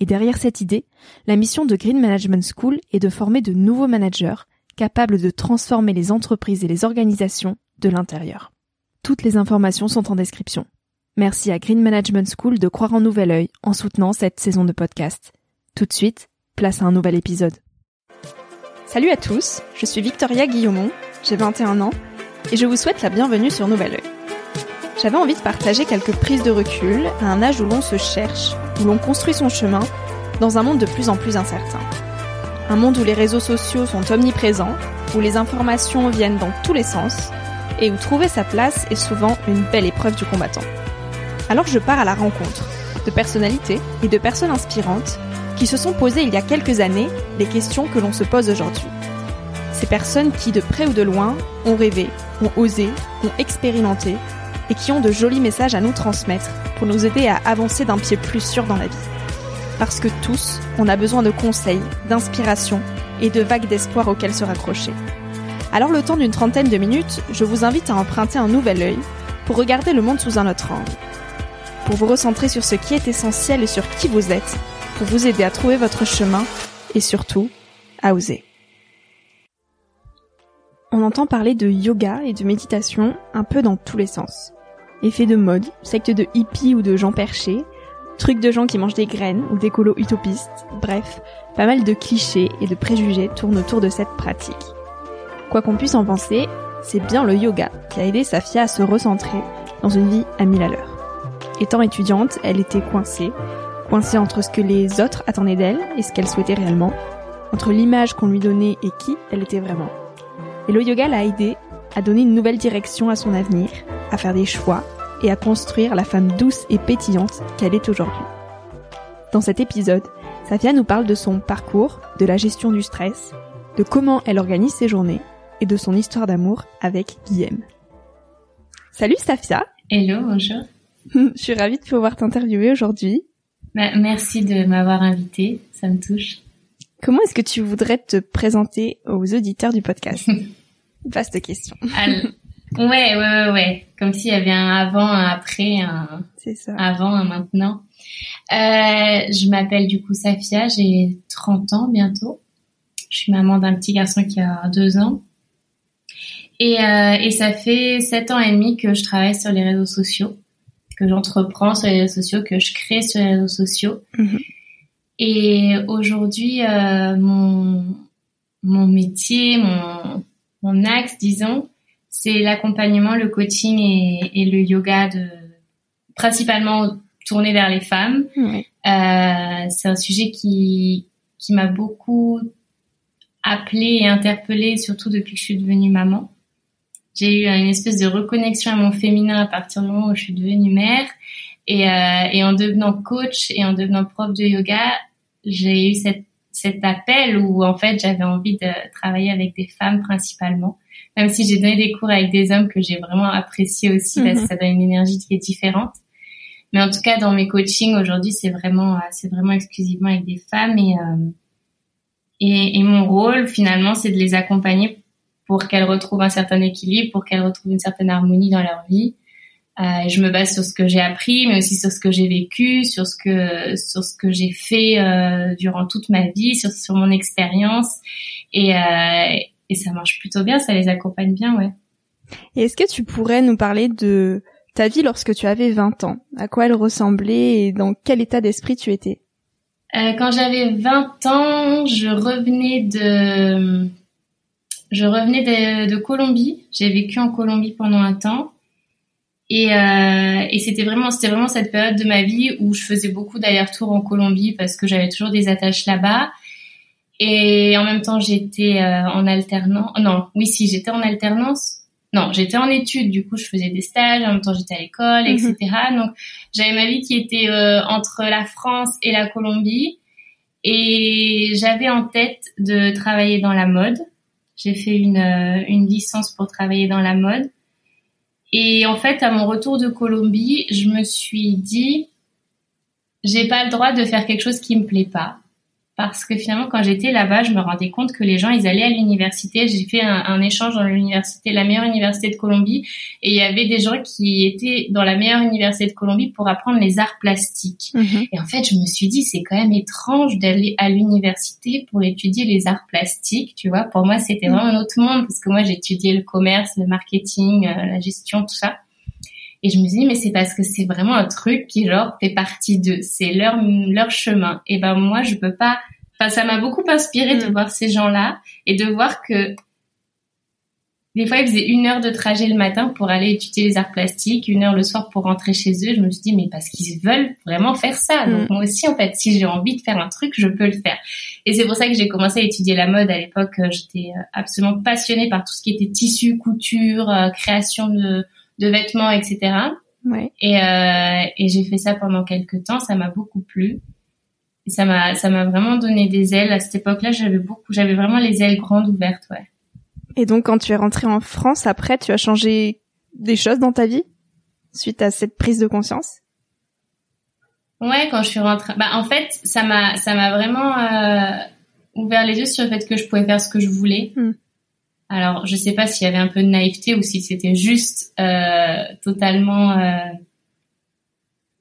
et derrière cette idée, la mission de Green Management School est de former de nouveaux managers capables de transformer les entreprises et les organisations de l'intérieur. Toutes les informations sont en description. Merci à Green Management School de croire en nouvel œil en soutenant cette saison de podcast. Tout de suite, place à un nouvel épisode. Salut à tous, je suis Victoria Guillaumont, j'ai 21 ans et je vous souhaite la bienvenue sur Nouvel Oeil. J'avais envie de partager quelques prises de recul à un âge où l'on se cherche, où l'on construit son chemin, dans un monde de plus en plus incertain. Un monde où les réseaux sociaux sont omniprésents, où les informations viennent dans tous les sens, et où trouver sa place est souvent une belle épreuve du combattant. Alors je pars à la rencontre de personnalités et de personnes inspirantes qui se sont posées il y a quelques années les questions que l'on se pose aujourd'hui. Ces personnes qui, de près ou de loin, ont rêvé, ont osé, ont expérimenté et qui ont de jolis messages à nous transmettre pour nous aider à avancer d'un pied plus sûr dans la vie. Parce que tous, on a besoin de conseils, d'inspiration et de vagues d'espoir auxquelles se raccrocher. Alors le temps d'une trentaine de minutes, je vous invite à emprunter un nouvel œil pour regarder le monde sous un autre angle. Pour vous recentrer sur ce qui est essentiel et sur qui vous êtes, pour vous aider à trouver votre chemin et surtout à oser. On entend parler de yoga et de méditation un peu dans tous les sens effet de mode, secte de hippies ou de gens perchés, trucs de gens qui mangent des graines ou des colos utopistes, bref, pas mal de clichés et de préjugés tournent autour de cette pratique. Quoi qu'on puisse en penser, c'est bien le yoga qui a aidé Safia à se recentrer dans une vie à mille à l'heure. Étant étudiante, elle était coincée, coincée entre ce que les autres attendaient d'elle et ce qu'elle souhaitait réellement, entre l'image qu'on lui donnait et qui elle était vraiment. Et le yoga l'a aidée à donner une nouvelle direction à son avenir, à faire des choix et à construire la femme douce et pétillante qu'elle est aujourd'hui. Dans cet épisode, Safia nous parle de son parcours, de la gestion du stress, de comment elle organise ses journées et de son histoire d'amour avec Guillaume. Salut Safia Hello, bonjour Je suis ravie de pouvoir t'interviewer aujourd'hui. Bah, merci de m'avoir invitée, ça me touche. Comment est-ce que tu voudrais te présenter aux auditeurs du podcast? Vaste question. Ouais, ouais, ouais, ouais. Comme s'il y avait un avant, un après, un ça. avant, un maintenant. Euh, je m'appelle du coup Safia, j'ai 30 ans bientôt. Je suis maman d'un petit garçon qui a deux ans. Et, euh, et ça fait sept ans et demi que je travaille sur les réseaux sociaux, que j'entreprends sur les réseaux sociaux, que je crée sur les réseaux sociaux. Mhm. Et aujourd'hui, euh, mon, mon métier, mon, mon axe, disons, c'est l'accompagnement, le coaching et, et, le yoga de principalement tourné vers les femmes. Euh, c'est un sujet qui qui m'a beaucoup appelée et interpellée, surtout depuis que je suis devenue maman. J'ai eu une espèce de reconnexion à mon féminin à partir du moment où je suis devenue mère. Et, euh, et en devenant coach et en devenant prof de yoga, j'ai eu cette, cet appel où en fait j'avais envie de travailler avec des femmes principalement même si j'ai donné des cours avec des hommes que j'ai vraiment apprécié aussi parce que ça donne une énergie qui est différente. Mais en tout cas, dans mes coachings aujourd'hui, c'est vraiment, euh, c'est vraiment exclusivement avec des femmes et, euh, et, et mon rôle finalement, c'est de les accompagner pour qu'elles retrouvent un certain équilibre, pour qu'elles retrouvent une certaine harmonie dans leur vie. Euh, je me base sur ce que j'ai appris, mais aussi sur ce que j'ai vécu, sur ce que sur ce que j'ai fait euh, durant toute ma vie, sur sur mon expérience et euh, et ça marche plutôt bien, ça les accompagne bien, ouais. Et est-ce que tu pourrais nous parler de ta vie lorsque tu avais 20 ans? À quoi elle ressemblait et dans quel état d'esprit tu étais? Euh, Quand j'avais 20 ans, je revenais de je revenais de, de Colombie. J'ai vécu en Colombie pendant un temps. Et, euh, et c'était vraiment, c'était vraiment cette période de ma vie où je faisais beaucoup d'allers-retours en Colombie parce que j'avais toujours des attaches là-bas. Et en même temps, j'étais euh, en alternance. Non, oui, si, j'étais en alternance. Non, j'étais en études. Du coup, je faisais des stages. En même temps, j'étais à l'école, etc. Mhm. Donc, j'avais ma vie qui était euh, entre la France et la Colombie. Et j'avais en tête de travailler dans la mode. J'ai fait une, euh, une licence pour travailler dans la mode. Et en fait, à mon retour de Colombie, je me suis dit, j'ai pas le droit de faire quelque chose qui me plaît pas parce que finalement, quand j'étais là-bas, je me rendais compte que les gens, ils allaient à l'université. J'ai fait un, échange dans l'université, la meilleure université de Colombie, et il y avait des gens qui étaient dans la meilleure université de Colombie pour apprendre les arts plastiques. Mhm. Et en fait, je me suis dit, c'est quand même étrange d'aller à l'université pour étudier les arts plastiques. Tu vois, pour moi, c'était mhm. vraiment un autre monde parce que moi, étudié le commerce, le marketing, euh, la gestion, tout ça. Et je me dis, mais c'est parce que c'est vraiment un truc qui, genre, fait partie d'eux. C'est leur, leur chemin. Et ben, moi, je peux pas, enfin, ça m'a beaucoup inspiré de mm. voir ces gens-là et de voir que des fois, ils faisaient une heure de trajet le matin pour aller étudier les arts plastiques, une heure le soir pour rentrer chez eux. Je me suis dit, mais parce qu'ils veulent vraiment faire ça. Donc mm. moi aussi, en fait, si j'ai envie de faire un truc, je peux le faire. Et c'est pour ça que j'ai commencé à étudier la mode. À l'époque, euh, j'étais euh, absolument passionnée par tout ce qui était tissu, couture, euh, création de, de vêtements, etc. Ouais. Et, euh, et j'ai fait ça pendant quelques temps. Ça m'a beaucoup plu. Et ça m'a, ça m'a vraiment donné des ailes. À cette époque-là, j'avais beaucoup, j'avais vraiment les ailes grandes ouvertes, ouais. Et donc, quand tu es rentrée en France, après, tu as changé des choses dans ta vie suite à cette prise de conscience? Ouais, quand je suis rentrée, bah en fait, ça m'a, ça m'a vraiment euh, ouvert les yeux sur le fait que je pouvais faire ce que je voulais. Hmm. Alors, je sais pas s'il y avait un peu de naïveté ou si c'était juste euh, totalement euh,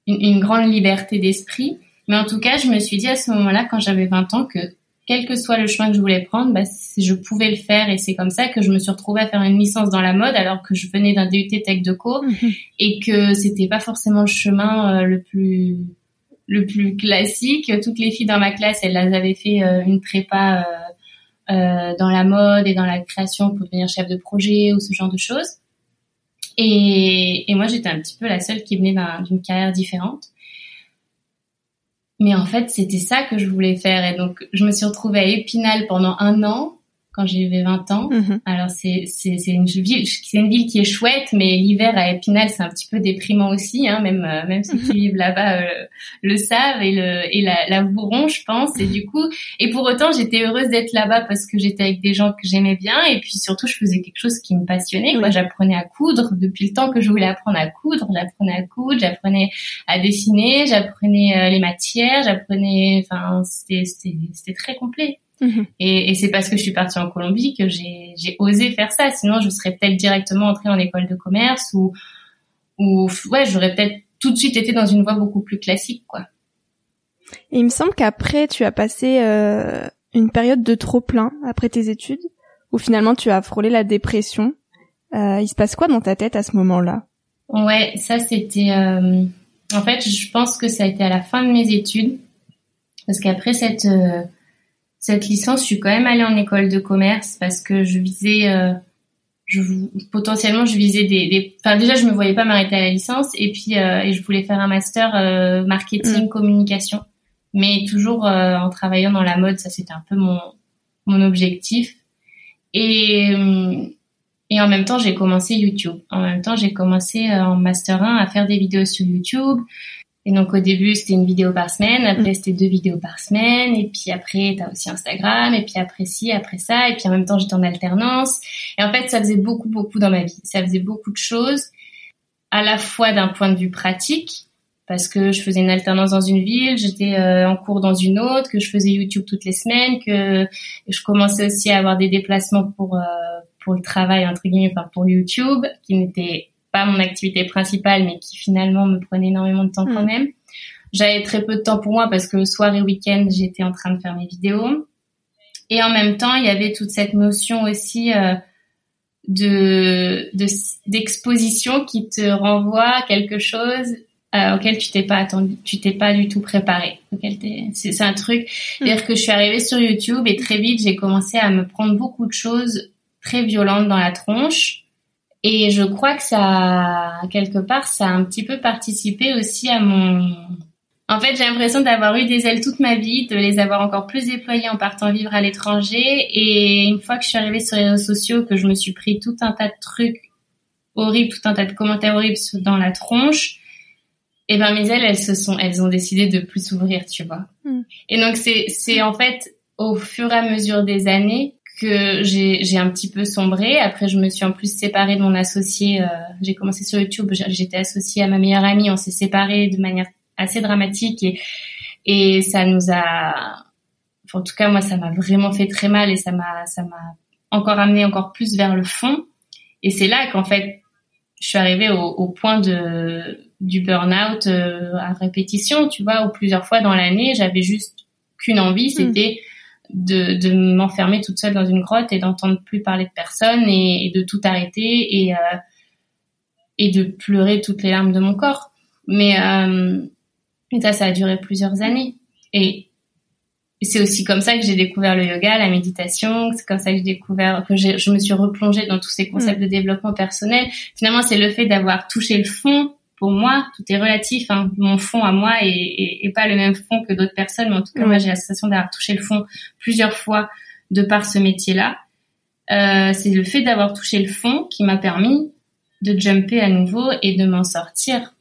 une, grande liberté d'esprit. Mais en tout cas, je me suis dit à ce moment-là, quand j'avais 20 ans, que quel que soit le chemin que je voulais prendre, bah, je pouvais le faire. Et c'est comme ça que je me suis retrouvée à faire une licence dans la mode, alors que je venais d'un DUT Tech de co, et que c'était pas forcément le chemin euh, le plus le plus classique. Toutes les filles dans ma classe, elles avaient fait une prépa euh, dans la mode et dans la création pour devenir chef de projet ou ce genre de choses. Et, et moi, j'étais un petit peu la seule qui venait d'une carrière différente. Mais en fait, c'était ça que je voulais faire. Et donc, je me suis retrouvée à Épinal pendant un an quand j'avais 20 ans. Mhm. Alors c'est c'est c'est une ville c'est une ville qui est chouette, mais l'hiver à Épinal c'est un petit peu déprimant aussi. Hein, même euh, même ceux qui vivent là-bas euh, le savent et le et la, la je pense. Et du coup et pour autant j'étais heureuse d'être là-bas parce que j'étais avec des gens que j'aimais bien et puis surtout je faisais quelque chose qui me passionnait. Moi j'apprenais à coudre depuis le temps que je voulais apprendre à coudre. J'apprenais à coudre, j'apprenais à dessiner, j'apprenais euh, les matières, j'apprenais. Enfin c'était c'était c'était très complet. Mhm. Et, et c'est parce que je suis partie en Colombie que j'ai osé faire ça. Sinon, je serais peut-être directement entrée en école de commerce ou, ou ouais, j'aurais peut-être tout de suite été dans une voie beaucoup plus classique, quoi. Et il me semble qu'après, tu as passé euh, une période de trop plein après tes études, où finalement tu as frôlé la dépression. Euh, il se passe quoi dans ta tête à ce moment-là? Ouais, ça c'était. Euh... En fait, je pense que ça a été à la fin de mes études, parce qu'après cette euh, cette licence, je suis quand même allée en école de commerce parce que je visais, euh, je, potentiellement, je visais des, des, enfin déjà, je me voyais pas m'arrêter à la licence et puis euh, et je voulais faire un master euh, marketing mm. communication, mais toujours euh, en travaillant dans la mode, ça c'était un peu mon mon objectif et et en même temps, j'ai commencé YouTube. En même temps, j'ai commencé en master 1 à faire des vidéos sur YouTube. Et donc au début c'était une vidéo par semaine, après mm. c'était deux vidéos par semaine, et puis après t'as aussi Instagram, et puis après ci, après ça, et puis en même temps j'étais en alternance. Et en fait ça faisait beaucoup beaucoup dans ma vie, ça faisait beaucoup de choses, à la fois d'un point de vue pratique, parce que je faisais une alternance dans une ville, j'étais euh, en cours dans une autre, que je faisais YouTube toutes les semaines, que je commençais aussi à avoir des déplacements pour euh, pour le travail entre guillemets, enfin pour YouTube, qui n'était pas mon activité principale, mais qui finalement me prenait énormément de temps quand hmm. même. J'avais très peu de temps pour moi parce que soir et week-end, j'étais en train de faire mes vidéos. Et en même temps, il y avait toute cette notion aussi euh, de d'exposition qui te renvoie à quelque chose euh, auquel tu t'es pas attendu, tu t'es pas du tout préparé. C'est, c'est un truc. Hmm. C'est-à-dire que je suis arrivée sur YouTube et très vite j'ai commencé à me prendre beaucoup de choses très violente dans la tronche. Et je crois que ça, quelque part, ça a un petit peu participé aussi à mon... En fait, j'ai l'impression d'avoir eu des ailes toute ma vie, de les avoir encore plus déployées en partant vivre à l'étranger. Et une fois que je suis arrivée sur les réseaux sociaux, que je me suis pris tout un tas de trucs horribles, tout un tas de commentaires horribles dans la tronche, et ben mes ailes, elles se sont, elles ont décidé de plus s'ouvrir, tu vois. Hmm. Et donc c'est, c'est en fait au fur et à mesure des années que j'ai, j'ai un petit peu sombré. Après, je me suis en plus séparée de mon associé. Euh, j'ai commencé sur YouTube. J'étais associée à ma meilleure amie. On s'est séparés de manière assez dramatique et et ça nous a, en tout cas moi, ça m'a vraiment fait très mal et ça m'a ça m'a encore amené encore plus vers le fond. Et c'est là qu'en fait, je suis arrivée au, au point de du burn-out euh, à répétition, tu vois, ou plusieurs fois dans l'année, j'avais juste qu'une envie, hmm. c'était de, de m'enfermer toute seule dans une grotte et d'entendre plus parler de personne et, de tout arrêter et euh, et de pleurer toutes les larmes de mon corps. Mais euh, ça, ça a duré plusieurs années. Et c'est aussi comme ça que j'ai découvert le yoga, la méditation. C'est comme ça que j'ai découvert que je me suis replongée dans tous ces concepts hmm. de développement personnel. Finalement, c'est le fait d'avoir touché le fond pour moi, tout est relatif. Hein. Mon fond à moi est, pas le même fond que d'autres personnes, mais en tout cas, moi, j'ai la sensation d'avoir touché le fond plusieurs fois de par ce métier-là. Euh, c'est le fait d'avoir touché le fond qui m'a permis de jumper à nouveau et de m'en sortir.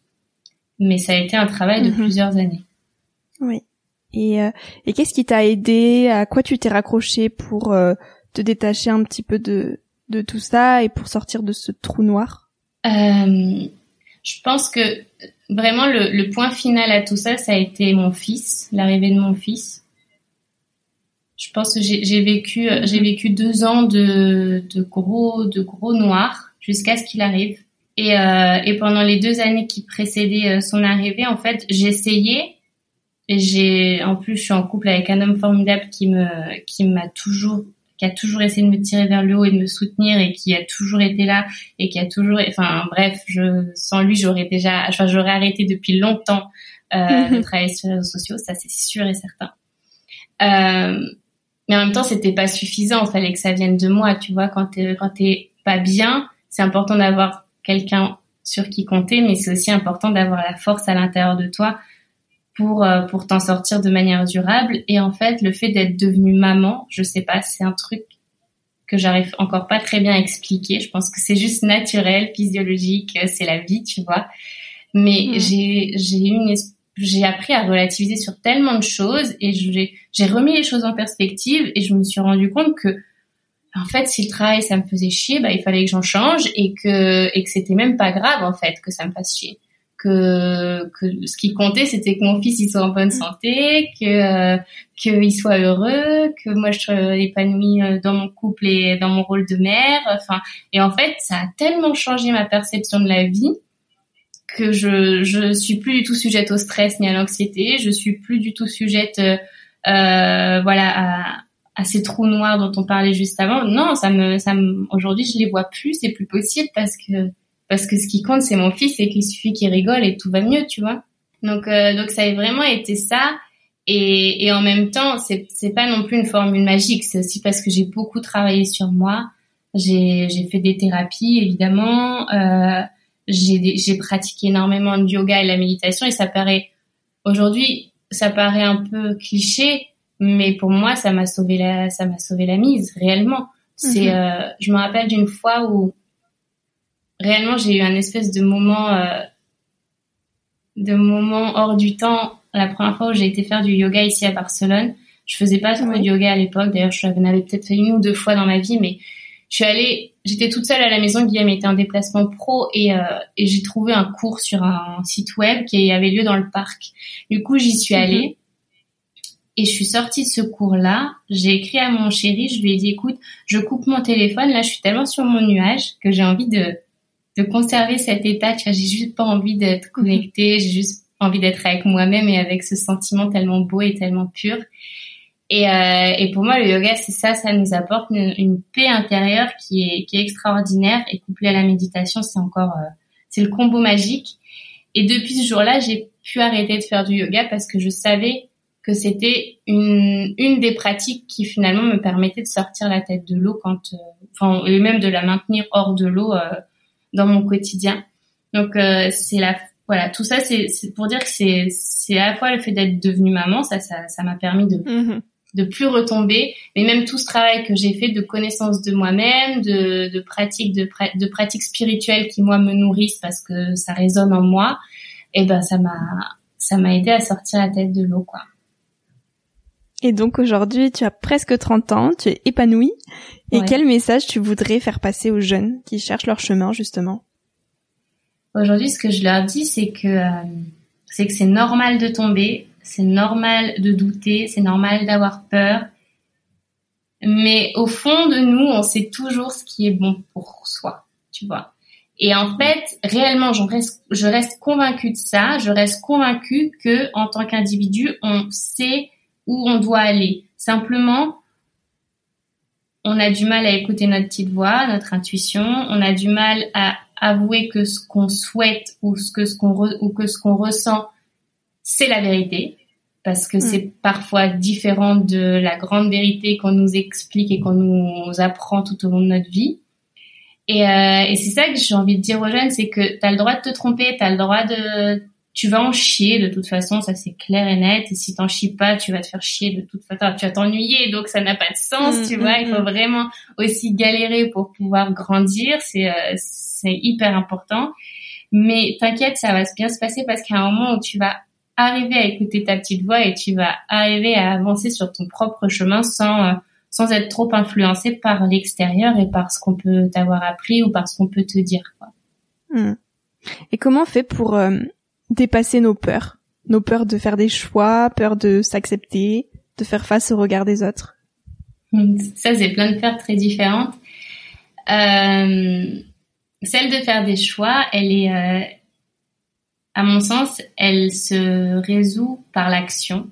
Mais ça a été un travail de mhm. plusieurs années. Oui. Et, euh, et qu'est-ce qui t'a aidé? À quoi tu t'es raccroché pour euh, te détacher un petit peu de, de tout ça et pour sortir de ce trou noir? Euh, je pense que vraiment le, point final à tout ça, ça a été mon fils, l'arrivée de mon fils. Je pense que j'ai vécu, j'ai vécu deux ans de, gros, de gros noir jusqu'à ce qu'il arrive. Et, euh, pendant les deux années qui précédaient euh, son arrivée, en fait, j'essayais. J'ai, en plus, je suis en couple avec un homme formidable qui m'a toujours qui a toujours essayé de me tirer vers le haut et de me soutenir et qui a toujours été là et qui a toujours, enfin bref, je sans lui j'aurais déjà, enfin j'aurais arrêté depuis longtemps euh, de travailler sur les réseaux sociaux, ça c'est sûr et certain. Euh, mais en même temps c'était pas suffisant, il fallait que ça vienne de moi, tu vois, quand t'es quand t'es pas bien, c'est important d'avoir quelqu'un sur qui compter, mais c'est aussi important d'avoir la force à l'intérieur de toi pour euh, pour t'en sortir de manière durable. Et en fait, le fait d'être devenue maman, je sais pas, c'est un truc que j'arrive encore pas très bien à expliquer. Je pense que c'est juste naturel, physiologique, euh, c'est la vie, tu vois. Mais mmh. j'ai j'ai une j'ai appris à relativiser sur tellement de choses et j'ai j'ai remis les choses en perspective et je me suis rendu compte que en fait, si le travail ça me faisait chier, bah il fallait que j'en change et que et que c'était même pas grave en fait que ça me fasse chier que, que ce qui comptait c'était que mon fils il soit en bonne santé, que euh, qu'il soit heureux, que moi je sois épanouie euh, dans mon couple et dans mon rôle de mère. Enfin, et en fait, ça a tellement changé ma perception de la vie que je je suis plus du tout sujette au stress ni à l'anxiété. Je suis plus du tout sujette, euh, euh voilà, à, à ces trous noirs dont on parlait juste avant. Non, ça me, ça me, aujourd'hui je les vois plus, c'est plus possible parce que parce que ce qui compte c'est mon fils et qu'il suffit qu'il rigole et tout va mieux, tu vois. Donc euh, donc ça a vraiment été ça et, et en même temps c'est c'est pas non plus une formule magique, c'est aussi parce que j'ai beaucoup travaillé sur moi. J'ai j'ai fait des thérapies évidemment, euh, j'ai j'ai pratiqué énormément de yoga et la méditation et ça paraît aujourd'hui ça paraît un peu cliché, mais pour moi ça m'a sauvé la ça m'a sauvé la mise réellement. C'est mhm. euh, je me rappelle d'une fois où réellement, j'ai eu un espèce de moment, euh, de moment hors du temps. La première fois où j'ai été faire du yoga ici à Barcelone, je faisais pas trop de yoga à l'époque. D'ailleurs, je l'avais peut-être fait une ou deux fois dans ma vie, mais je suis allée, j'étais toute seule à la maison. Guillaume était en déplacement pro et, euh, et j'ai trouvé un cours sur un site web qui avait lieu dans le parc. Du coup, j'y suis allée. Mhm. Et je suis sortie de ce cours-là. J'ai écrit à mon chéri. Je lui ai dit, écoute, je coupe mon téléphone. Là, je suis tellement sur mon nuage que j'ai envie de, de conserver cet état. Tu vois, j'ai juste pas envie d'être connectée, j'ai juste envie d'être avec moi-même et avec ce sentiment tellement beau et tellement pur. Et, euh, pour moi, le yoga, c'est ça, ça nous apporte une, paix intérieure qui est, extraordinaire et couplée à la méditation, c'est encore, euh, c'est le combo magique. Et depuis ce jour-là, j'ai pu arrêter de faire du yoga parce que je savais que c'était une, une des pratiques qui finalement me permettait de sortir la tête de l'eau quand, euh, enfin, et même de la maintenir hors de l'eau dans mon quotidien. Donc euh, c'est la, voilà, tout ça c'est pour dire que c'est c'est à la fois le fait d'être devenue maman, ça ça ça m'a permis de mm-hmm. de plus retomber, mais même tout ce travail que j'ai fait de connaissance de moi-même, de de pratiques de de pratiques spirituelles qui moi me nourrissent parce que ça résonne en moi, et ben ça m'a ça m'a aidé à sortir la tête de l'eau quoi. Et donc aujourd'hui, tu as presque 30 ans, tu es épanouie. Et quel message tu voudrais faire passer aux jeunes qui cherchent leur chemin justement? Aujourd'hui, ce que je leur dis, c'est que euh, c'est que c'est normal de tomber, c'est normal de douter, c'est normal d'avoir peur. Mais au fond de nous, on sait toujours ce qui est bon pour soi, tu vois. Et en fait, réellement, je reste, je reste convaincue de ça. Je reste convaincue que, en tant qu'individu, on sait où on doit aller. Simplement, on a du mal à écouter notre petite voix, notre intuition. On a du mal à avouer que ce qu'on souhaite ou ce que ce qu'on ou que ce qu'on ressent, c'est la vérité, parce que hmm. c'est parfois différent de la grande vérité qu'on nous explique et qu'on nous apprend tout au long de notre vie. Et, euh, et c'est ça que j'ai envie de dire aux jeunes, c'est que tu as le droit de te tromper, tu as le droit de tu vas en chier de toute façon, ça c'est clair et net. Et si t'en chies pas, tu vas te faire chier de toute façon. Tu vas t'ennuyer, donc ça n'a pas de sens, mm, tu vois. Mm, il faut mm. vraiment aussi galérer pour pouvoir grandir. C'est euh, c'est hyper important. Mais t'inquiète, ça va bien se passer parce a un moment où tu vas arriver à écouter ta petite voix et tu vas arriver à avancer sur ton propre chemin sans euh, sans être trop influencé par l'extérieur et par ce qu'on peut t'avoir appris ou par ce qu'on peut te dire. Quoi. Et comment on fait pour euh, dépasser nos peurs, nos peurs de faire des choix, peur de s'accepter, de faire face au regard des autres. Ça, c'est plein de peurs très différentes. Euh, celle de faire des choix, elle est, euh, à mon sens, elle se résout par l'action.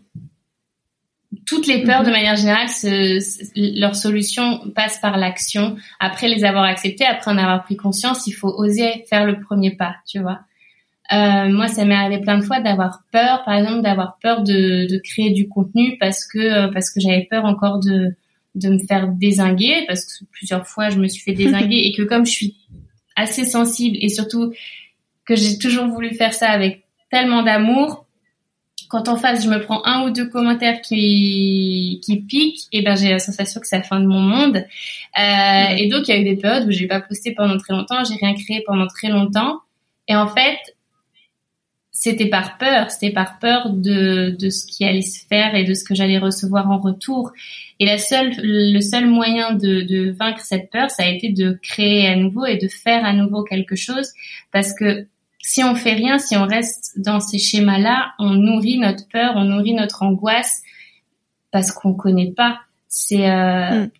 Toutes les peurs, de mhm. manière générale, leur solution passe par l'action. Après les avoir acceptées, après en avoir pris conscience, il faut oser faire le premier pas, tu vois. Euh, moi, ça m'est arrivé plein de fois d'avoir peur, par exemple, d'avoir peur de, de, créer du contenu parce que euh, parce que j'avais peur encore de de me faire désinguer parce que plusieurs fois je me suis fait désinguer et que comme je suis assez sensible et surtout que j'ai toujours voulu faire ça avec tellement d'amour, quand en face je me prends un ou deux commentaires qui qui piquent, et ben j'ai la sensation que c'est la fin de mon monde. Euh, et donc il y a eu des périodes où j'ai pas posté pendant très longtemps, j'ai rien créé pendant très longtemps. Et en fait, c'était par peur, c'était par peur de, de ce qui allait se faire et de ce que j'allais recevoir en retour. Et la seule, le seul moyen de, de vaincre cette peur, ça a été de créer à nouveau et de faire à nouveau quelque chose, parce que si on fait rien, si on reste dans ces schémas-là, on nourrit notre peur, on nourrit notre angoisse, parce qu'on connaît pas. C'est euh, mm.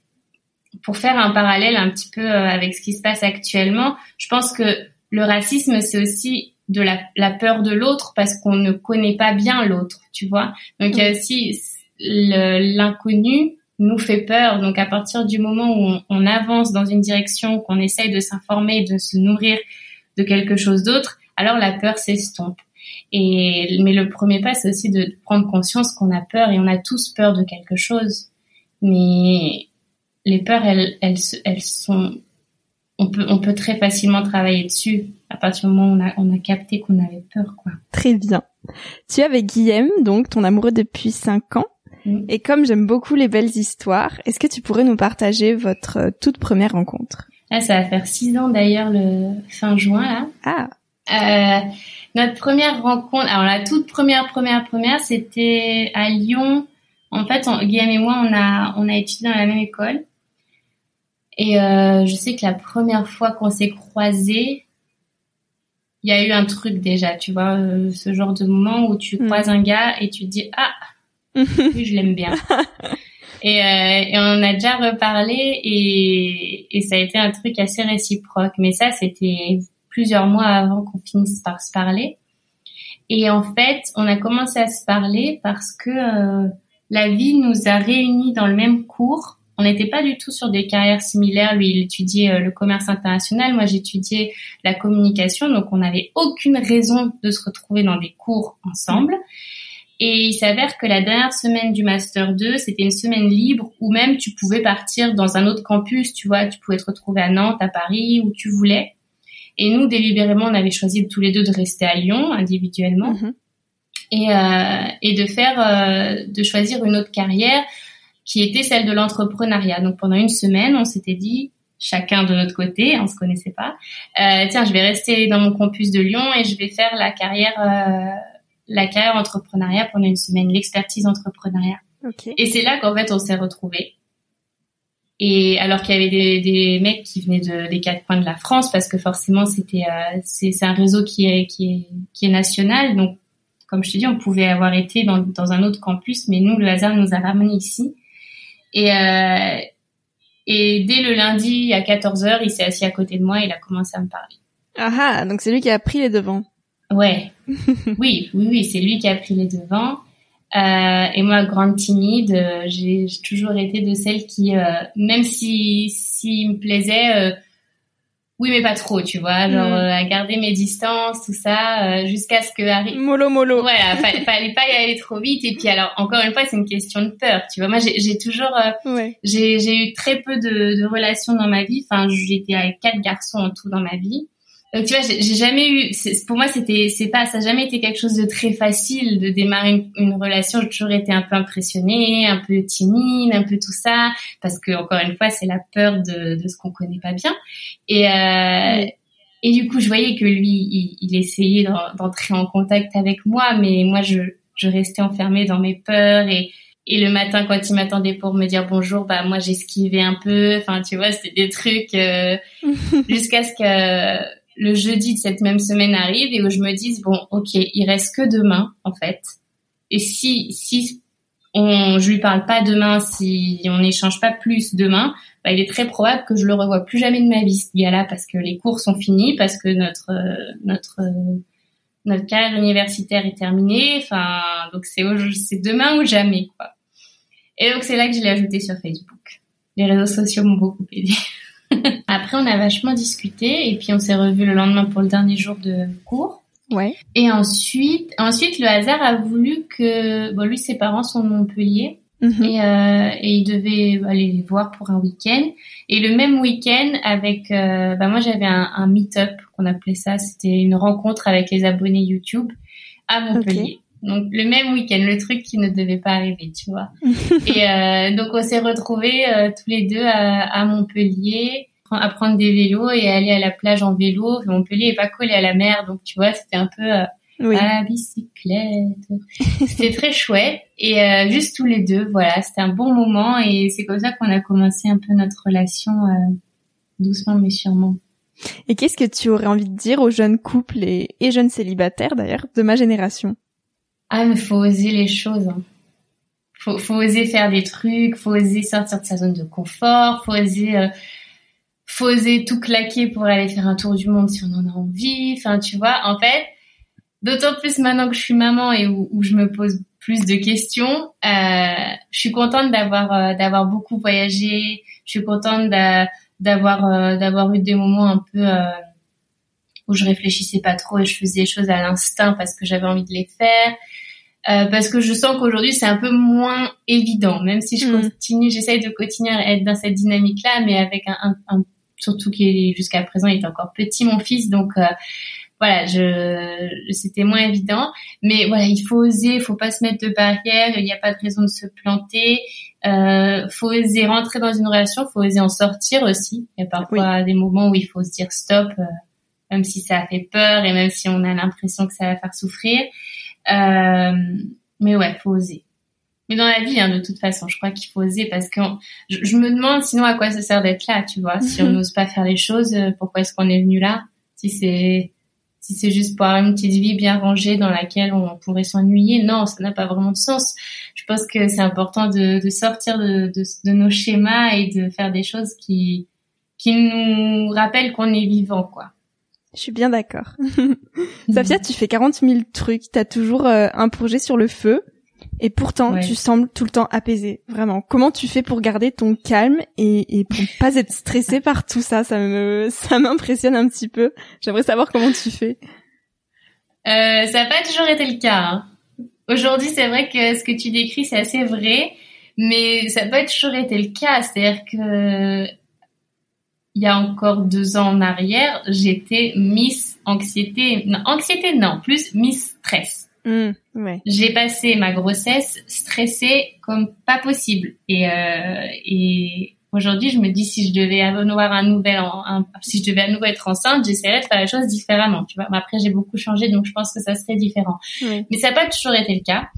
pour faire un parallèle un petit peu euh, avec ce qui se passe actuellement. Je pense que le racisme, c'est aussi de la, la peur de l'autre parce qu'on ne connaît pas bien l'autre, tu vois. Donc il y a aussi l'inconnu nous fait peur. Donc à partir du moment où on, avance dans une direction, qu'on essaye de s'informer, de se nourrir de quelque chose d'autre, alors la peur s'estompe. Et mais le premier pas, c'est aussi de prendre conscience qu'on a peur et on a tous peur de quelque chose. Mais les peurs, elles, elles, elles sont on peut, on peut très facilement travailler dessus à partir du moment où on a, on a capté qu'on avait peur, quoi. Très bien. Tu es avec Guillaume, donc ton amoureux depuis cinq ans. Mm. Et comme j'aime beaucoup les belles histoires, est-ce que tu pourrais nous partager votre euh, toute première rencontre? Ah, ça va faire six ans d'ailleurs le fin juin là. Ah. Euh, notre première rencontre, alors la toute première première première, c'était à Lyon. En fait, Guillaume et moi, on a on a étudié dans la même école. Et euh, je sais que la première fois qu'on s'est croisés, il y a eu un truc déjà, tu vois, euh, ce genre de moment où tu hmm. croises un gars et tu te dis ah, je l'aime bien. et, euh, et, on a déjà reparlé et, et ça a été un truc assez réciproque. Mais ça, c'était plusieurs mois avant qu'on finisse par se parler. Et en fait, on a commencé à se parler parce que euh, la vie nous a réunis dans le même cours on n'était pas du tout sur des carrières similaires. Lui, il étudiait euh, le commerce international. Moi, j'étudiais la communication. Donc, on n'avait aucune raison de se retrouver dans des cours ensemble. Et il s'avère que la dernière semaine du Master 2, c'était une semaine libre où même tu pouvais partir dans un autre campus, tu vois, tu pouvais te retrouver à Nantes, à Paris, où tu voulais. Et nous, délibérément, on avait choisi tous les deux de rester à Lyon individuellement mhm. et, euh, et de faire, euh, de choisir une autre carrière qui était celle de l'entrepreneuriat. Donc pendant une semaine, on s'était dit, chacun de notre côté, on se connaissait pas, euh, tiens, je vais rester dans mon campus de Lyon et je vais faire la carrière, euh, la carrière entrepreneuriat pendant une semaine, l'expertise entrepreneuriat. Okay. Et c'est là qu'en fait on s'est retrouvés. Et alors qu'il y avait des, des, mecs qui venaient de, des quatre coins de la France, parce que forcément c'était euh, c'est un réseau qui est, qui est qui est national, donc comme je te dis, on pouvait avoir été dans, dans un autre campus, mais nous le hasard nous a ramenés ici. Et euh, et dès le lundi à 14h, il s'est assis à côté de moi et il a commencé à me parler. Ah ah, donc c'est lui qui a pris les devants. Ouais. oui, oui, oui, c'est lui qui a pris les devants. Euh, et moi, grande timide, euh, j'ai toujours été de celle qui, euh, même si s'il me plaisait, oui mais pas trop, tu vois, genre mm. à garder mes distances, tout ça, jusqu'à ce que arrive. Mollo mollo. Voilà, fallait, fallait pas y aller trop vite. Et puis alors, encore une fois, c'est une question de peur, tu vois. Moi, j'ai toujours, ouais. j'ai eu très peu de, de relations dans ma vie. Enfin, j'étais avec quatre garçons en tout dans ma vie. Donc tu vois, j'ai jamais eu. Pour moi, c'était, c'est pas, ça n'a jamais été quelque chose de très facile de démarrer une, relation. J'ai toujours été un peu impressionnée, un peu timide, un peu tout ça, parce que encore une fois, c'est la peur de, de ce qu'on connaît pas bien. Et euh, et du coup, je voyais que lui, il, il essayait d'entrer en contact avec moi, mais moi, je, je restais enfermée dans mes peurs et et le matin, quand il m'attendait pour me dire bonjour, bah moi j'esquivais un peu. Enfin, tu vois, c'était des trucs euh, jusqu'à ce que le jeudi de cette même semaine arrive et où je me dise bon ok il reste que demain en fait. Et si si on je lui parle pas demain si on n'échange pas plus demain bah, il est très probable que je le revoie plus jamais de ma vie ce gars-là parce que les cours sont finis parce que notre notre notre carrière universitaire est terminée enfin donc c'est c'est demain ou jamais quoi. Et donc c'est là que je l'ai ajouté sur Facebook. Les réseaux sociaux m'ont beaucoup aidé Après, on a vachement discuté et puis on s'est revu le lendemain pour le dernier jour de cours. Ouais. Et ensuite, ensuite, le hasard a voulu que, bon, lui, ses parents sont de Montpellier. Mhm. Et, euh, et il devait aller les voir pour un week-end. Et le même week-end, avec, euh, bah moi j'avais un, un meet-up qu'on appelait ça. C'était une rencontre avec les abonnés YouTube à Montpellier. Donc le même week-end, le truc qui ne devait pas arriver, tu vois. et euh, donc on s'est retrouvés euh, tous les deux à, à, Montpellier à prendre des vélos et aller à la plage en vélo. Montpellier est pas collé à la mer, donc tu vois, c'était un peu euh, à la bicyclette. c'était très chouette et euh, juste tous les deux, voilà, c'était un bon moment et c'est comme ça qu'on a commencé un peu notre relation doucement mais sûrement. Et qu'est-ce que tu aurais envie de dire aux jeunes couples et, et jeunes célibataires d'ailleurs de ma génération? Ah, mais faut oser les choses. Hein. Faut, faut oser faire des trucs, faut oser sortir de sa zone de confort, faut oser, euh, faut oser tout claquer pour aller faire un tour du monde si on en a envie. Enfin, tu vois, en fait, d'autant plus maintenant que je suis maman et où, où je me pose plus de questions, euh, je suis contente d'avoir euh, d'avoir beaucoup voyagé. Je suis contente d'avoir euh, d'avoir eu des moments un peu où je réfléchissais pas trop et je faisais les choses à l'instinct parce que j'avais envie de les faire. Euh, parce que je sens qu'aujourd'hui c'est un peu moins évident, même si je mm. continue, j'essaye de continuer à être dans cette dynamique-là, mais avec un, un, un surtout qui jusqu'à présent il est encore petit mon fils, donc euh, voilà, je c'était moins évident, mais voilà, il faut oser, il faut pas se mettre de barrières, il n'y a pas de raison de se planter, euh, faut oser rentrer dans une relation, faut oser en sortir aussi. Il y a parfois des moments où il faut se dire stop. Euh, même si ça fait peur et même si on a l'impression que ça va faire souffrir. Euh, mais ouais, faut oser. Mais dans la vie, hein, de toute façon, je crois qu'il faut oser parce que je, me demande sinon à quoi ça sert d'être là, tu vois. Si on n'ose pas faire les choses, euh, pourquoi est-ce qu'on est venu là? Si c'est si c'est juste pour avoir une petite vie bien rangée dans laquelle on pourrait s'ennuyer, non, ça n'a pas vraiment de sens. Je pense que c'est important de, de sortir de, de, de, nos schémas et de faire des choses qui qui nous rappellent qu'on est vivant, quoi. Je suis bien d'accord. Safia, tu fais 40 000 trucs, t'as toujours euh, un projet sur le feu, et pourtant tu sembles tout le temps apaisé. Vraiment. Comment tu fais pour garder ton calme et, et pour pas être stressé par tout ça? Ça me, ça m'impressionne un petit peu. J'aimerais savoir comment tu fais. Euh, ça n'a pas toujours été le cas. Hein. aujourd'hui, c'est vrai que ce que tu décris, c'est assez vrai, mais ça n'a pas toujours été le cas. C'est-à-dire que il y a encore deux ans en arrière, j'étais Miss Anxiété. Non, anxiété, non, plus Miss Stress. Mmh, ouais. J'ai passé ma grossesse stressée comme pas possible. Et, euh, et aujourd'hui, je me dis si je devais avoir un nouvel, un, si je devais à nouveau être enceinte, j'essaierais de faire les choses différemment. Tu vois. Mais après, j'ai beaucoup changé, donc je pense que ça serait différent. Mais ça n'a pas toujours été le cas.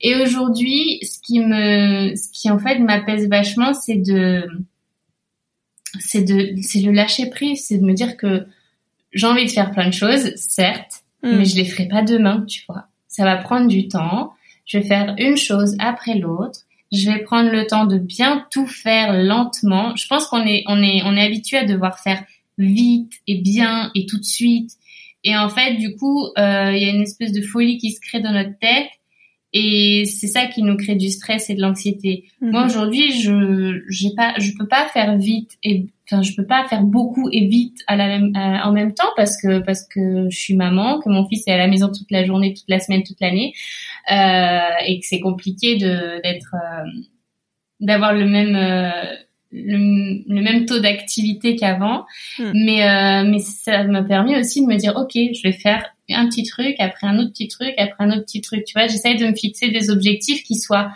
Et aujourd'hui, ce qui me, ce qui en fait m'apaise vachement, c'est de, c'est de, c'est le lâcher prise, c'est de me dire que j'ai envie de faire plein de choses, certes, mm. mais je les ferai pas demain, tu vois. Ça va prendre du temps. Je vais faire une chose après l'autre. Je vais prendre le temps de bien tout faire lentement. Je pense qu'on est, on est, on est habitué à devoir faire vite et bien et tout de suite. Et en fait, du coup, euh, il y a une espèce de folie qui se crée dans notre tête et c'est ça qui nous crée du stress et de l'anxiété. Moi mhm. aujourd'hui, je j'ai pas je peux pas faire vite et enfin je peux pas faire beaucoup et vite à la même en même temps parce que parce que je suis maman, que mon fils est à la maison toute la journée, toute la semaine, toute l'année euh, et que c'est compliqué de d'être euh, d'avoir le même euh, le, même taux d'activité qu'avant, hmm. mais euh, mais ça m'a permis aussi de me dire ok, je vais faire un petit truc après un autre petit truc après un autre petit truc. Tu vois, j'essaye de me fixer des objectifs qui soient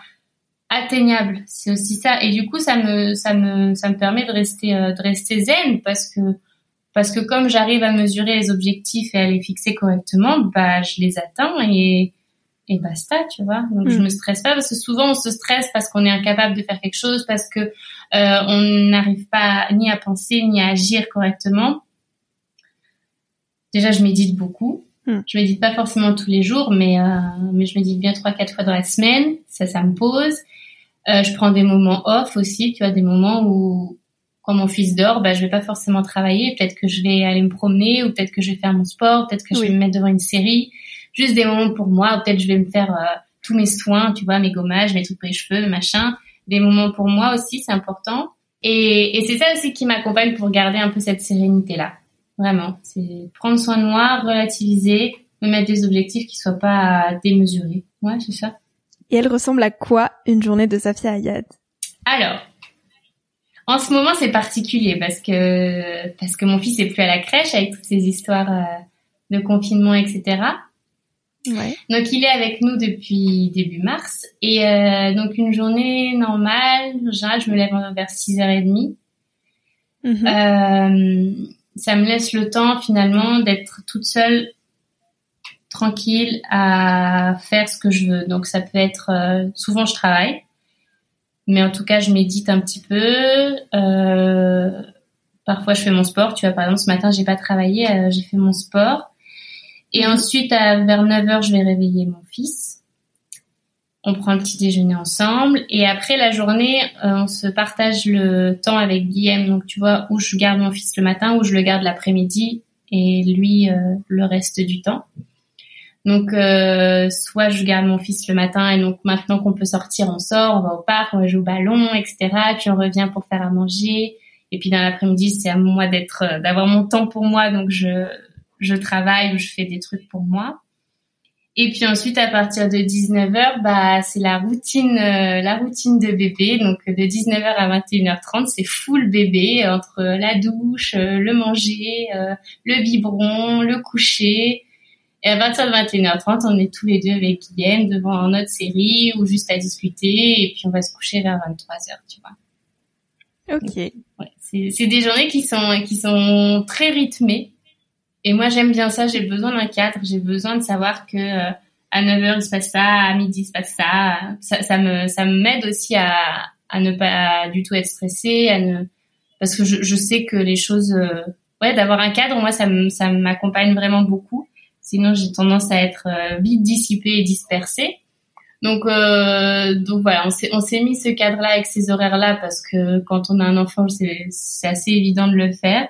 atteignables. C'est aussi ça. Et du coup, ça me ça me ça me permet de rester euh, de rester zen parce que parce que comme j'arrive à mesurer les objectifs et à les fixer correctement, bah je les atteins et et basta, tu vois. Donc je hmm. me stresse pas parce que souvent on se stresse parce qu'on est incapable de faire quelque chose, parce que euh, on n'arrive pas ni à penser ni à agir correctement. Déjà, je médite beaucoup. Hmm. Je médite pas forcément tous les jours, mais euh, mais je médite bien trois quatre fois dans la semaine. Ça, ça me pose. Euh, je prends des moments off aussi, tu vois, des moments où quand mon fils dort, bah je vais pas forcément travailler. Peut-être que je vais aller me promener, ou peut-être que je vais faire mon sport, peut-être que je vais me mettre devant une série juste des moments pour moi, peut-être je vais me faire euh, tous mes soins, tu vois, mes gommages, mes trucs pour les cheveux, machin. Des moments pour moi aussi, c'est important. Et, et c'est ça aussi qui m'accompagne pour garder un peu cette sérénité-là. Vraiment, c'est prendre soin de moi, relativiser, me mettre des objectifs qui soient pas démesurés. Ouais, c'est ça. Et elle ressemble à quoi une journée de Safia Ayad Alors, en ce moment, c'est particulier parce que parce que mon fils est plus à la crèche avec toutes ces histoires euh, de confinement, etc. Donc il est avec nous depuis début mars et euh, donc une journée normale, je me lève vers 6h30. Mhm. Euh, ça me laisse le temps finalement d'être toute seule tranquille à faire ce que je veux. Donc ça peut être euh, souvent je travaille, mais en tout cas je médite un petit peu. parfois je fais mon sport. Tu vois par exemple ce matin j'ai pas travaillé, j'ai fait mon sport. Et ensuite, à, vers 9h, je vais réveiller mon fils. On prend le petit déjeuner ensemble. Et après la journée, euh, on se partage le temps avec Guillaume. Donc, tu vois, où je garde mon fils le matin, où je le garde l'après-midi et lui euh, le reste du temps. Donc, euh, soit je garde mon fils le matin et donc maintenant qu'on peut sortir, on sort, on va au parc, on va jouer au ballon, etc. Puis on revient pour faire à manger. Et puis dans l'après-midi, c'est à moi d'être, d'avoir mon temps pour moi. Donc je, je travaille ou je fais des trucs pour moi. Et puis ensuite, à partir de 19h, bah, c'est la routine, euh, la routine de bébé. Donc, de 19h à 21h30, c'est full bébé entre la douche, euh, le manger, euh, le biberon, le coucher. Et à partir de 21h30, on est tous les deux avec Guillaume devant notre série ou juste à discuter. Et puis, on va se coucher vers 23h, tu vois. Ok. Ouais, c'est des journées qui sont, qui sont très rythmées. Et moi, j'aime bien ça. J'ai besoin d'un cadre. J'ai besoin de savoir que euh, à 9h, il se passe ça, à midi, il se passe ça. Ça, ça me, ça m'aide aussi à, à ne pas du tout être stressée, à ne, parce que je, je sais que les choses, euh, ouais, d'avoir un cadre, moi, ça ça m'accompagne vraiment beaucoup. Sinon, j'ai tendance à être euh, vite dissipée et dispersée. Donc, donc voilà, on s'est, on s'est mis ce cadre-là avec ces horaires-là parce que quand on a un enfant, c'est, c'est assez évident de le faire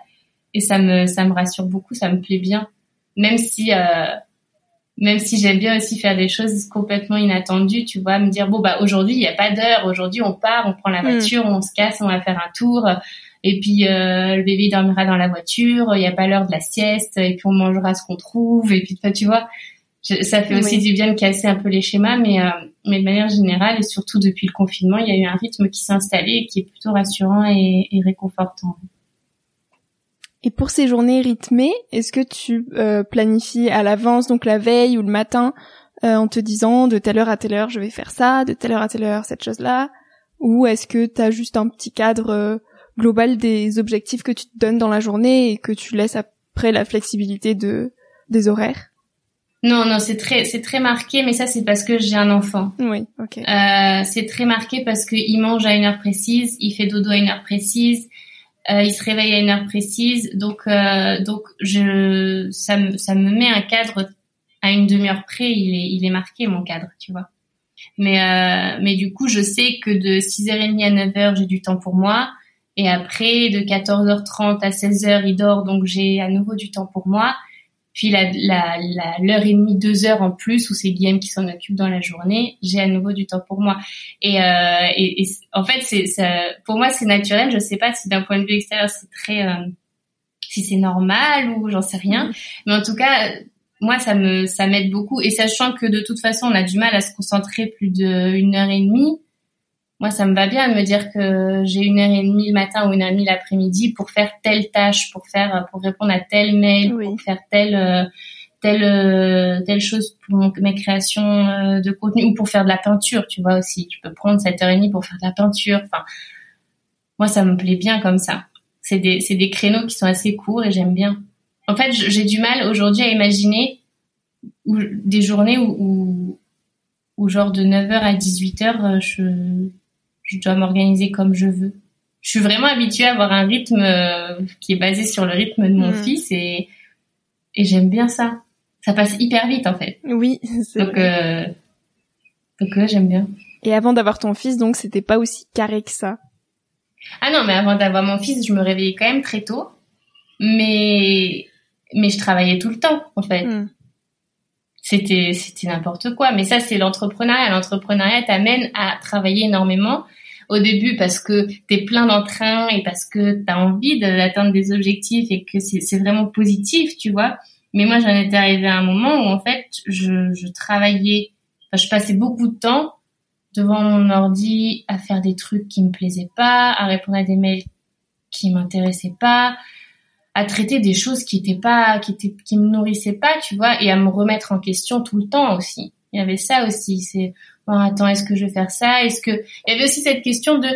et ça me ça me rassure beaucoup, ça me plaît bien, même si euh, même si j'aime bien aussi faire des choses complètement inattendues, tu vois, me dire bon bah aujourd'hui il n'y a pas d'heure, aujourd'hui on part, on prend la hmm. voiture, on se casse, on va faire un tour, et puis euh, le bébé dormira dans la voiture, il n'y a pas l'heure de la sieste, et puis on mangera ce qu'on trouve, et puis tu vois, ça fait aussi du bien de casser un peu les schémas, mais, euh, mais de manière générale, et surtout depuis le confinement, il y a eu un rythme qui s'est installé et qui est plutôt rassurant et, réconfortant. Et pour ces journées rythmées, est-ce que tu euh, planifies à l'avance, donc la veille ou le matin, euh, en te disant de telle heure à telle heure je vais faire ça, de telle heure à telle heure cette chose-là, ou est-ce que tu as juste un petit cadre global des objectifs que tu te donnes dans la journée et que tu laisses après la flexibilité de des horaires? Non, non, c'est très, c'est très marqué, mais ça c'est parce que j'ai un enfant. Oui, ok. Euh, c'est très marqué parce qu'il mange à une heure précise, il fait dodo à une heure précise, euh, il se réveille à une heure précise, donc euh, donc je, ça me, ça me met un cadre à une demi-heure près, il est, il est marqué mon cadre, tu vois. Mais euh, mais du coup, je sais que de 6h30 à 9h, j'ai du temps pour moi. Et après, de 14h30 à 16h, il dort, donc j'ai à nouveau du temps pour moi. Puis la, la, l'heure et demie, deux heures en plus où c'est Guillaume qui s'en occupe dans la journée, j'ai à nouveau du temps pour moi. Et, euh, et, en fait, c'est ça, pour moi c'est naturel. Je sais pas si d'un point de vue extérieur c'est très, euh, si c'est normal ou j'en sais rien. Mais en tout cas, moi ça me ça m'aide beaucoup. Et sachant que de toute façon on a du mal à se concentrer plus d'une heure et demie moi, ça me va bien de me dire que j'ai une heure et demie le matin ou une heure et demie l'après-midi pour faire telle tâche, pour faire, pour répondre à tel mail, pour faire telle, euh, telle, euh, telle chose pour mes créations euh, de contenu ou pour faire de la peinture, tu vois aussi. Tu peux prendre cette heure et demie pour faire de la peinture. Enfin, moi, ça me plaît bien comme ça. C'est des, c'est des créneaux qui sont assez courts et j'aime bien. En fait, j'ai du mal aujourd'hui à imaginer des journées où, où, où genre de 9h à 18h, je je dois m'organiser comme je veux. Je suis vraiment habituée à avoir un rythme euh, qui est basé sur le rythme de mon mm. fils et, et j'aime bien ça. Ça passe hyper vite en fait. Oui. Donc, euh, donc euh, j'aime bien. Et avant d'avoir ton fils, donc c'était pas aussi carré que ça. Ah non, mais avant d'avoir mon fils, je me réveillais quand même très tôt, mais mais je travaillais tout le temps en fait. Mm c'était c'était n'importe quoi. Mais ça, c'est l'entrepreneuriat. L'entrepreneuriat t'amène à travailler énormément au début parce que t'es plein d'entrain et parce que t'as envie d'atteindre des objectifs et que c'est vraiment positif, tu vois. Mais moi, j'en étais arrivée à un moment où en fait, je, je travaillais, enfin, je passais beaucoup de temps devant mon ordi à faire des trucs qui me plaisaient pas, à répondre à des mails qui m'intéressaient pas, à traiter des choses qui étaient pas, qui étaient, qui me nourrissaient pas, tu vois, et à me remettre en question tout le temps aussi. Il y avait ça aussi. C'est, bon, attends, est-ce que je vais faire ça? Est-ce que il y avait aussi cette question de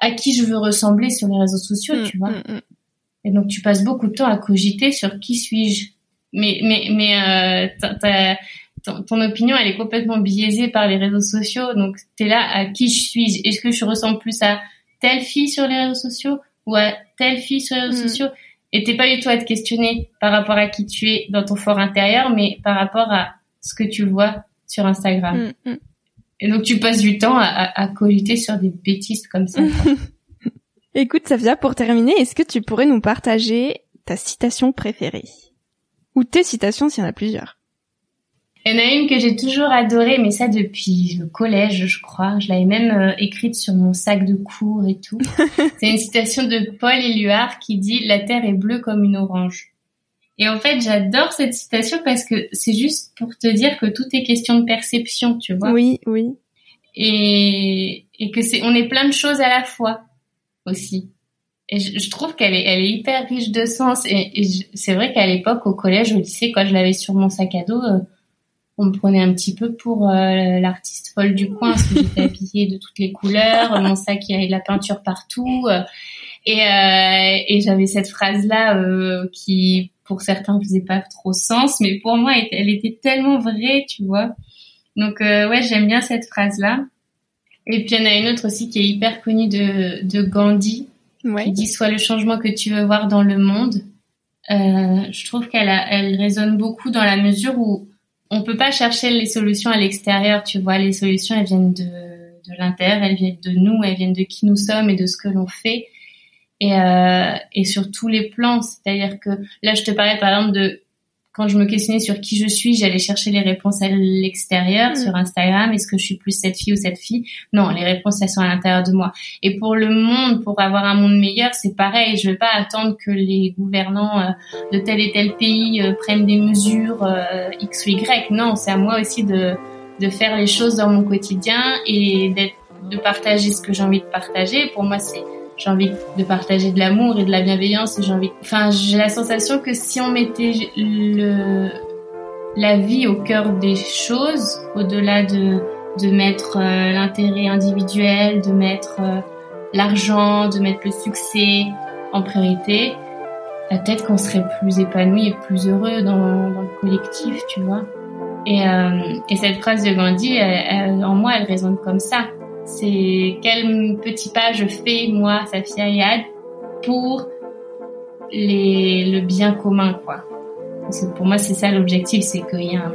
à qui je veux ressembler sur les réseaux sociaux, mm, tu vois. Mm, mm. Et donc tu passes beaucoup de temps à cogiter sur qui suis-je. Mais mais mais euh, ton, ton, opinion elle est complètement biaisée par les réseaux sociaux. Donc tu es là à qui je suis Est-ce que je ressemble plus à telle fille sur les réseaux sociaux ou à telle fille sur les réseaux sociaux? Et t'es pas du tout à te questionner par rapport à qui tu es dans ton fort intérieur, mais par rapport à ce que tu vois sur Instagram. Mm, mm. Et donc tu passes du temps à, à, cogiter sur des bêtises comme ça. Écoute, Safia, pour terminer, est-ce que tu pourrais nous partager ta citation préférée? Ou tes citations s'il y en a plusieurs? Il y en a une que j'ai toujours adorée, mais ça depuis le collège, je crois. Je l'avais même euh, écrite sur mon sac de cours et tout. C'est une citation de Paul Éluard qui dit La terre est bleue comme une orange. Et en fait, j'adore cette citation parce que c'est juste pour te dire que tout est question de perception, tu vois. Oui, oui. Et, et que c'est, on est plein de choses à la fois aussi. Et je, trouve qu'elle est, elle est hyper riche de sens. Et, c'est vrai qu'à l'époque, au collège, au lycée, quand je l'avais sur mon sac à dos, euh, on me prenait un petit peu pour euh, l'artiste folle du coin parce que j'étais habillée de toutes les couleurs, mon sac il y avait de la peinture partout euh, et, euh, et j'avais cette phrase là qui pour certains faisait pas trop sens mais pour moi elle était tellement vraie tu vois. Donc ouais j'aime bien cette phrase là et puis il y en a une autre aussi qui est hyper connue de, de Gandhi qui dit sois le changement que tu veux voir dans le monde je trouve qu'elle elle résonne beaucoup dans la mesure où on peut pas chercher les solutions à l'extérieur, tu vois. Les solutions, elles viennent de, de l'intérieur, elles viennent de nous, elles viennent de qui nous sommes et de ce que l'on fait. Et, euh, et sur tous les plans, c'est-à-dire que là, je te parlais par exemple de quand je me questionnais sur qui je suis, j'allais chercher les réponses à l'extérieur, mm. sur Instagram. Est-ce que je suis plus cette fille ou cette fille? Non, les réponses, elles sont à l'intérieur de moi. Et pour le monde, pour avoir un monde meilleur, c'est pareil. Je ne vais pas attendre que les gouvernants euh, de tel et tel pays euh, prennent des mesures euh, X ou Y. Non, c'est à moi aussi de, de faire les choses dans mon quotidien et d'être de partager ce que j'ai envie de partager. Pour moi, c'est j'ai envie de partager de l'amour et de la bienveillance et j'ai envie enfin j'ai la sensation que si on mettait le la vie au cœur des choses au-delà de de mettre euh, l'intérêt individuel de mettre euh, l'argent de mettre le succès en priorité peut-être qu'on serait plus épanoui et plus heureux dans, dans le collectif tu vois. Et, euh, et cette phrase de Gandhi en moi elle résonne comme ça c'est quel petit pas je fais, moi, Safia Yad, pour les, le bien commun, quoi. Parce que pour moi, c'est ça l'objectif, c'est que y a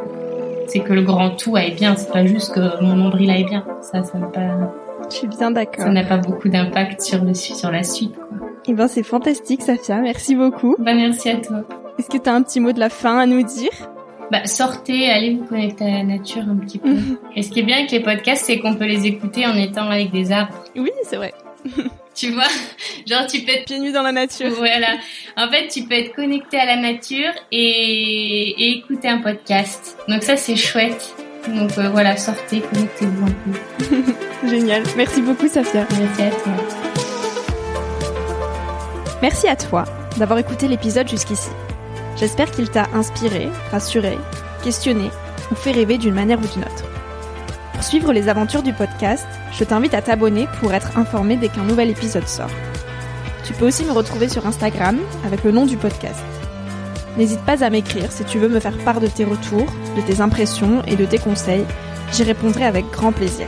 c'est que le grand tout aille bien, c'est pas juste que mon nombril aille bien. Ça, ça n'a pas. Je suis bien d'accord. Ça n'a pas beaucoup d'impact sur le sur la suite, quoi. Eh ben, c'est fantastique, Safia. Merci beaucoup. Bah, merci à toi. Est-ce que tu as un petit mot de la fin à nous dire? Bah, sortez, allez vous connecter à la nature un petit peu. Mhm. Et ce qui est bien avec les podcasts, c'est qu'on peut les écouter en étant avec des arbres. Oui, c'est vrai. tu vois, genre tu peux être pieds nus dans la nature. Voilà. En fait, tu peux être connecté à la nature et, et écouter un podcast. Donc ça, c'est chouette. Donc euh, voilà, sortez, connectez-vous un peu. Génial. Merci beaucoup, Safia. Merci à toi. Merci à toi d'avoir écouté l'épisode jusqu'ici. J'espère qu'il t'a inspiré, rassuré, questionné ou fait rêver d'une manière ou d'une autre. Pour suivre les aventures du podcast, je t'invite à t'abonner pour être informé dès qu'un nouvel épisode sort. Tu peux aussi me retrouver sur Instagram avec le nom du podcast. N'hésite pas à m'écrire si tu veux me faire part de tes retours, de tes impressions et de tes conseils. J'y répondrai avec grand plaisir.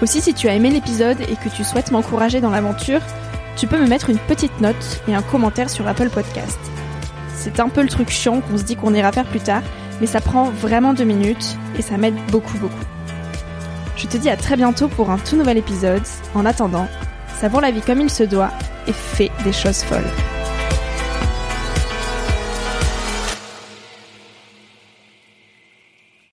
Aussi, si tu as aimé l'épisode et que tu souhaites m'encourager dans l'aventure, tu peux me mettre une petite note et un commentaire sur Apple Podcast. C'est un peu le truc chiant qu'on se dit qu'on ira faire plus tard, mais ça prend vraiment deux minutes et ça m'aide beaucoup beaucoup. Je te dis à très bientôt pour un tout nouvel épisode. En attendant, savoure la vie comme il se doit et fais des choses folles.